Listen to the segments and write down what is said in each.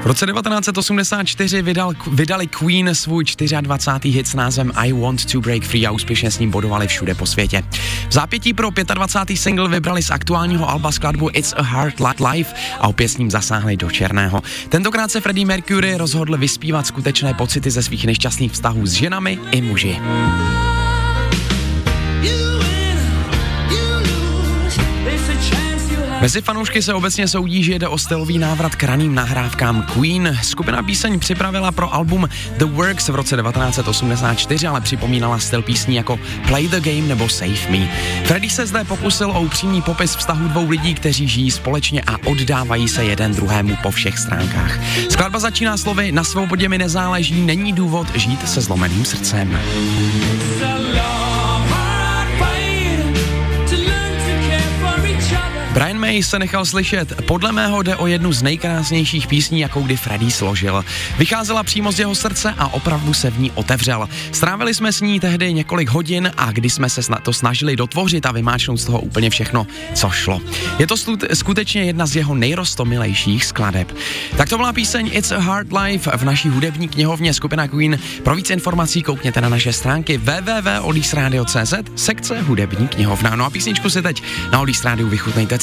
V roce 1984 vydal, vydali Queen svůj 24. hit s názvem I Want to Break Free a úspěšně s ním bodovali všude po světě. V zápětí pro 25. single vybrali z aktuálního alba skladbu It's a Hard Lot Life a opět s ním zasáhli do černého. Tentokrát se Freddie Mercury rozhodl vyspívat skutečné pocity ze svých nešťastných vztahů s ženami i muži. Mezi fanoušky se obecně soudí, že jde o stylový návrat k raným nahrávkám Queen. Skupina píseň připravila pro album The Works v roce 1984, ale připomínala styl písní jako Play the Game nebo Save Me. Freddie se zde pokusil o upřímný popis vztahu dvou lidí, kteří žijí společně a oddávají se jeden druhému po všech stránkách. Skladba začíná slovy Na svobodě mi nezáleží, není důvod žít se zlomeným srdcem. Brian May se nechal slyšet. Podle mého jde o jednu z nejkrásnějších písní, jakou kdy Freddie složil. Vycházela přímo z jeho srdce a opravdu se v ní otevřel. Strávili jsme s ní tehdy několik hodin a když jsme se to snažili dotvořit a vymáčknout z toho úplně všechno, co šlo. Je to skutečně jedna z jeho nejrostomilejších skladeb. Tak to byla píseň It's a Hard Life v naší hudební knihovně skupina Queen. Pro více informací koukněte na naše stránky www.odisradio.cz sekce hudební knihovna. No a písničku si teď na Odis Radio vychutnejte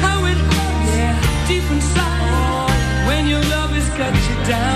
How it hurts, yeah. Deep inside, when your love has cut you down.